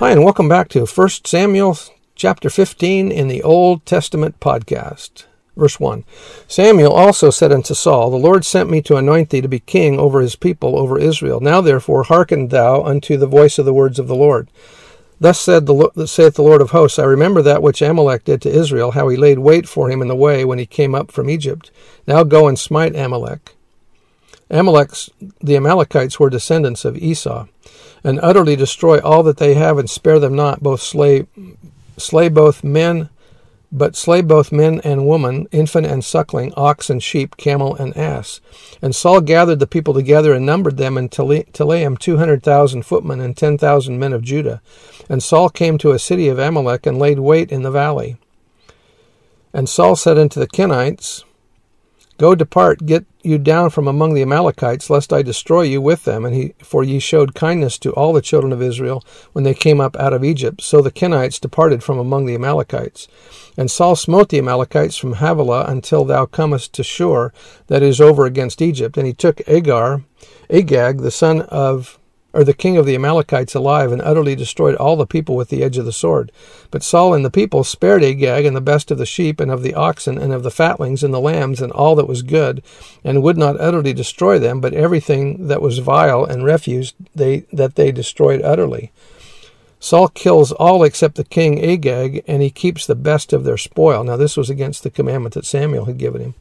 Hi, and welcome back to 1 Samuel chapter 15 in the Old Testament podcast. Verse 1 Samuel also said unto Saul, The Lord sent me to anoint thee to be king over his people, over Israel. Now therefore hearken thou unto the voice of the words of the Lord. Thus said the, saith the Lord of hosts, I remember that which Amalek did to Israel, how he laid wait for him in the way when he came up from Egypt. Now go and smite Amalek. Amalek's, the Amalekites were descendants of Esau and utterly destroy all that they have, and spare them not, both slay, slay both men, but slay both men and woman, infant and suckling, ox and sheep, camel and ass. And Saul gathered the people together and numbered them in Telaim two hundred thousand footmen and ten thousand men of Judah. And Saul came to a city of Amalek and laid wait in the valley. And Saul said unto the Kenites, Go depart, get you down from among the Amalekites, lest I destroy you with them. And he, for ye showed kindness to all the children of Israel when they came up out of Egypt. So the Kenites departed from among the Amalekites. And Saul smote the Amalekites from Havilah until thou comest to Shur, that is over against Egypt. And he took Agar, Agag, the son of or the king of the Amalekites alive, and utterly destroyed all the people with the edge of the sword. But Saul and the people spared Agag and the best of the sheep, and of the oxen, and of the fatlings, and the lambs, and all that was good, and would not utterly destroy them, but everything that was vile and refuse they that they destroyed utterly. Saul kills all except the king Agag, and he keeps the best of their spoil. Now, this was against the commandment that Samuel had given him.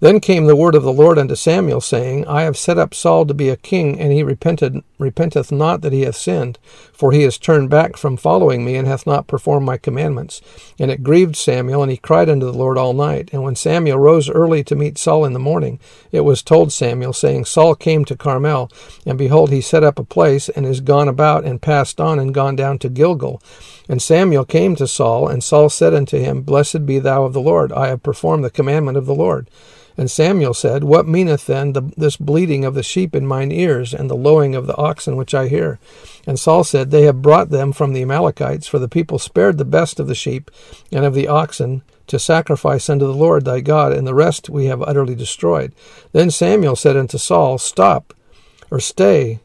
Then came the word of the Lord unto Samuel, saying, I have set up Saul to be a king, and he repented, repenteth not that he hath sinned, for he has turned back from following me, and hath not performed my commandments. And it grieved Samuel, and he cried unto the Lord all night. And when Samuel rose early to meet Saul in the morning, it was told Samuel, saying, Saul came to Carmel, and behold, he set up a place, and is gone about, and passed on, and gone down to Gilgal. And Samuel came to Saul, and Saul said unto him, Blessed be thou of the Lord, I have performed the commandment of the Lord. And Samuel said, What meaneth then the, this bleating of the sheep in mine ears, and the lowing of the oxen which I hear? And Saul said, They have brought them from the Amalekites, for the people spared the best of the sheep and of the oxen to sacrifice unto the Lord thy God, and the rest we have utterly destroyed. Then Samuel said unto Saul, Stop, or stay,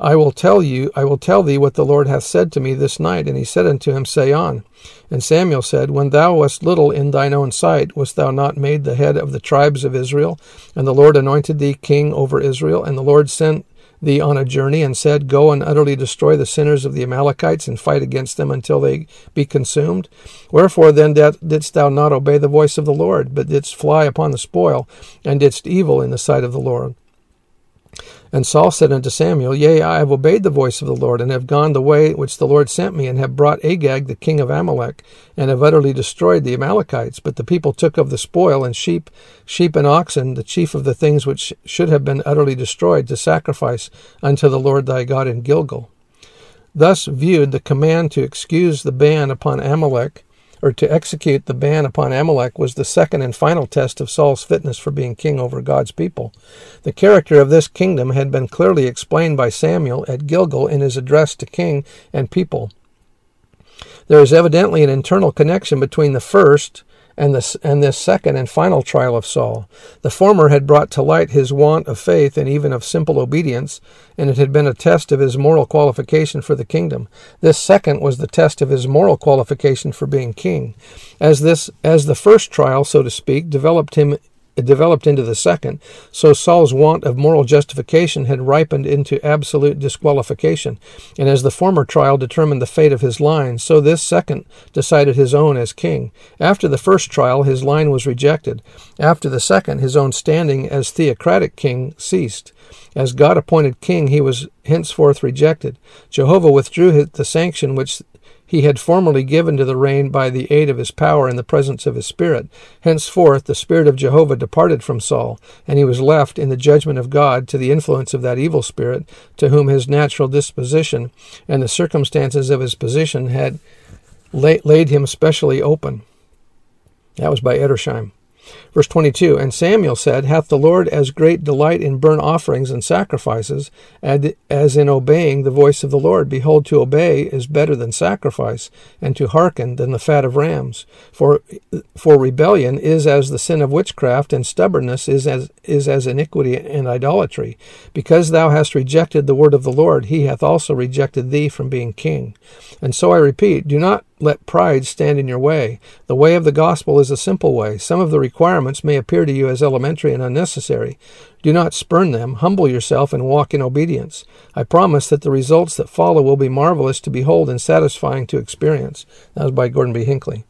I will tell you, I will tell thee what the Lord hath said to me this night. And he said unto him, Say on. And Samuel said, When thou wast little in thine own sight, wast thou not made the head of the tribes of Israel? And the Lord anointed thee king over Israel? And the Lord sent thee on a journey and said, Go and utterly destroy the sinners of the Amalekites and fight against them until they be consumed. Wherefore then didst thou not obey the voice of the Lord, but didst fly upon the spoil, and didst evil in the sight of the Lord? And Saul said unto Samuel, Yea, I have obeyed the voice of the Lord, and have gone the way which the Lord sent me, and have brought Agag the king of Amalek, and have utterly destroyed the Amalekites. But the people took of the spoil, and sheep, sheep and oxen, the chief of the things which should have been utterly destroyed, to sacrifice unto the Lord thy God in Gilgal. Thus viewed the command to excuse the ban upon Amalek or to execute the ban upon Amalek was the second and final test of Saul's fitness for being king over God's people. The character of this kingdom had been clearly explained by Samuel at Gilgal in his address to king and people. There is evidently an internal connection between the first and this, and this second and final trial of Saul. The former had brought to light his want of faith and even of simple obedience, and it had been a test of his moral qualification for the kingdom. This second was the test of his moral qualification for being king. As this as the first trial, so to speak, developed him it developed into the second, so Saul's want of moral justification had ripened into absolute disqualification. And as the former trial determined the fate of his line, so this second decided his own as king. After the first trial, his line was rejected. After the second, his own standing as theocratic king ceased. As God appointed king, he was henceforth rejected. Jehovah withdrew the sanction which he had formerly given to the reign by the aid of his power and the presence of his Spirit. Henceforth the Spirit of Jehovah departed from Saul, and he was left in the judgment of God to the influence of that evil spirit, to whom his natural disposition and the circumstances of his position had laid him specially open. That was by Edersheim. Verse 22 And Samuel said, Hath the Lord as great delight in burnt offerings and sacrifices as in obeying the voice of the Lord? Behold, to obey is better than sacrifice, and to hearken than the fat of rams. For, for rebellion is as the sin of witchcraft, and stubbornness is as, is as iniquity and idolatry. Because thou hast rejected the word of the Lord, he hath also rejected thee from being king. And so I repeat, do not let pride stand in your way. The way of the gospel is a simple way. Some of the requirements may appear to you as elementary and unnecessary. Do not spurn them. Humble yourself and walk in obedience. I promise that the results that follow will be marvelous to behold and satisfying to experience. That was by Gordon B. Hinckley.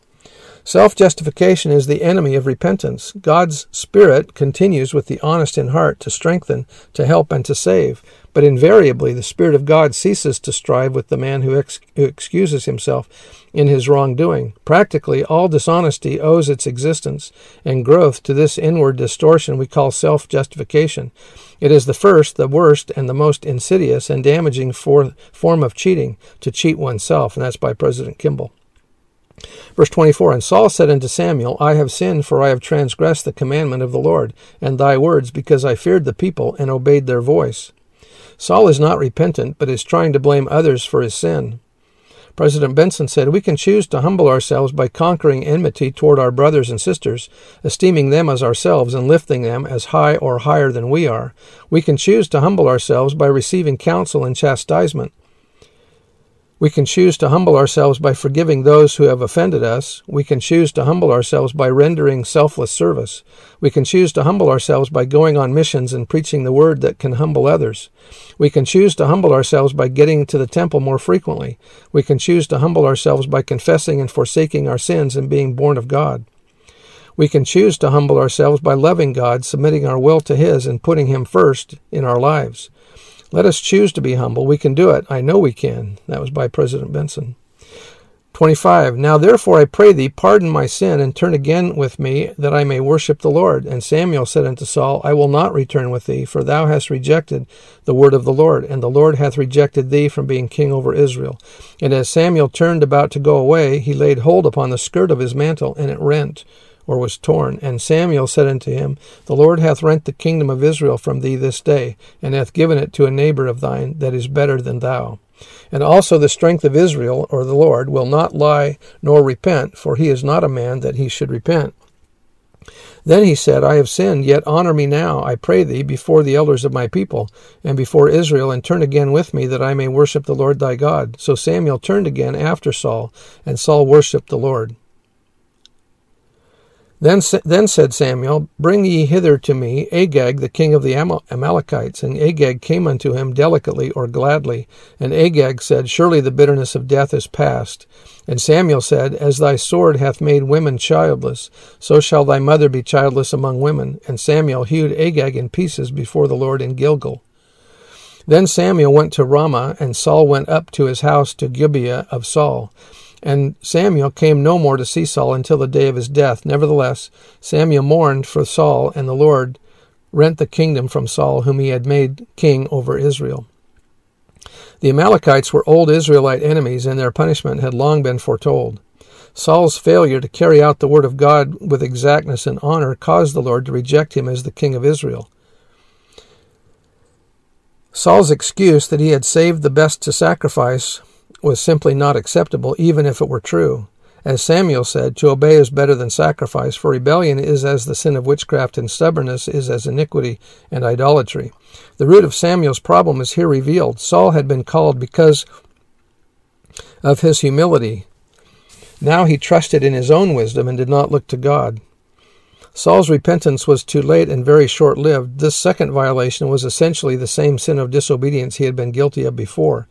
Self justification is the enemy of repentance. God's Spirit continues with the honest in heart to strengthen, to help, and to save. But invariably, the Spirit of God ceases to strive with the man who, ex- who excuses himself in his wrongdoing. Practically, all dishonesty owes its existence and growth to this inward distortion we call self justification. It is the first, the worst, and the most insidious and damaging for- form of cheating, to cheat oneself, and that's by President Kimball. Verse 24 And Saul said unto Samuel, I have sinned, for I have transgressed the commandment of the Lord, and thy words, because I feared the people and obeyed their voice. Saul is not repentant, but is trying to blame others for his sin. President Benson said, We can choose to humble ourselves by conquering enmity toward our brothers and sisters, esteeming them as ourselves and lifting them as high or higher than we are. We can choose to humble ourselves by receiving counsel and chastisement. We can choose to humble ourselves by forgiving those who have offended us. We can choose to humble ourselves by rendering selfless service. We can choose to humble ourselves by going on missions and preaching the word that can humble others. We can choose to humble ourselves by getting to the temple more frequently. We can choose to humble ourselves by confessing and forsaking our sins and being born of God. We can choose to humble ourselves by loving God, submitting our will to His, and putting Him first in our lives. Let us choose to be humble. We can do it. I know we can. That was by President Benson. 25. Now therefore I pray thee, pardon my sin, and turn again with me, that I may worship the Lord. And Samuel said unto Saul, I will not return with thee, for thou hast rejected the word of the Lord, and the Lord hath rejected thee from being king over Israel. And as Samuel turned about to go away, he laid hold upon the skirt of his mantle, and it rent or was torn. And Samuel said unto him, The Lord hath rent the kingdom of Israel from thee this day, and hath given it to a neighbor of thine that is better than thou. And also the strength of Israel, or the Lord, will not lie nor repent, for he is not a man that he should repent. Then he said, I have sinned, yet honor me now, I pray thee, before the elders of my people, and before Israel, and turn again with me, that I may worship the Lord thy God. So Samuel turned again after Saul, and Saul worshipped the Lord. Then, then said Samuel, Bring ye hither to me Agag, the king of the Amalekites. And Agag came unto him delicately or gladly. And Agag said, Surely the bitterness of death is past. And Samuel said, As thy sword hath made women childless, so shall thy mother be childless among women. And Samuel hewed Agag in pieces before the Lord in Gilgal. Then Samuel went to Ramah, and Saul went up to his house to Gibeah of Saul. And Samuel came no more to see Saul until the day of his death. Nevertheless, Samuel mourned for Saul, and the Lord rent the kingdom from Saul, whom he had made king over Israel. The Amalekites were old Israelite enemies, and their punishment had long been foretold. Saul's failure to carry out the word of God with exactness and honor caused the Lord to reject him as the king of Israel. Saul's excuse that he had saved the best to sacrifice was simply not acceptable, even if it were true. As Samuel said, to obey is better than sacrifice, for rebellion is as the sin of witchcraft, and stubbornness is as iniquity and idolatry. The root of Samuel's problem is here revealed. Saul had been called because of his humility. Now he trusted in his own wisdom and did not look to God. Saul's repentance was too late and very short lived. This second violation was essentially the same sin of disobedience he had been guilty of before.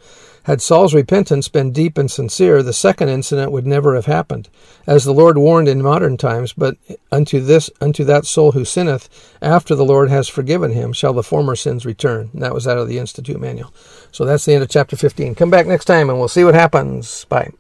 Had Saul's repentance been deep and sincere, the second incident would never have happened. As the Lord warned in modern times, but unto this unto that soul who sinneth, after the Lord has forgiven him, shall the former sins return. And that was out of the Institute manual. So that's the end of chapter 15. Come back next time and we'll see what happens. Bye.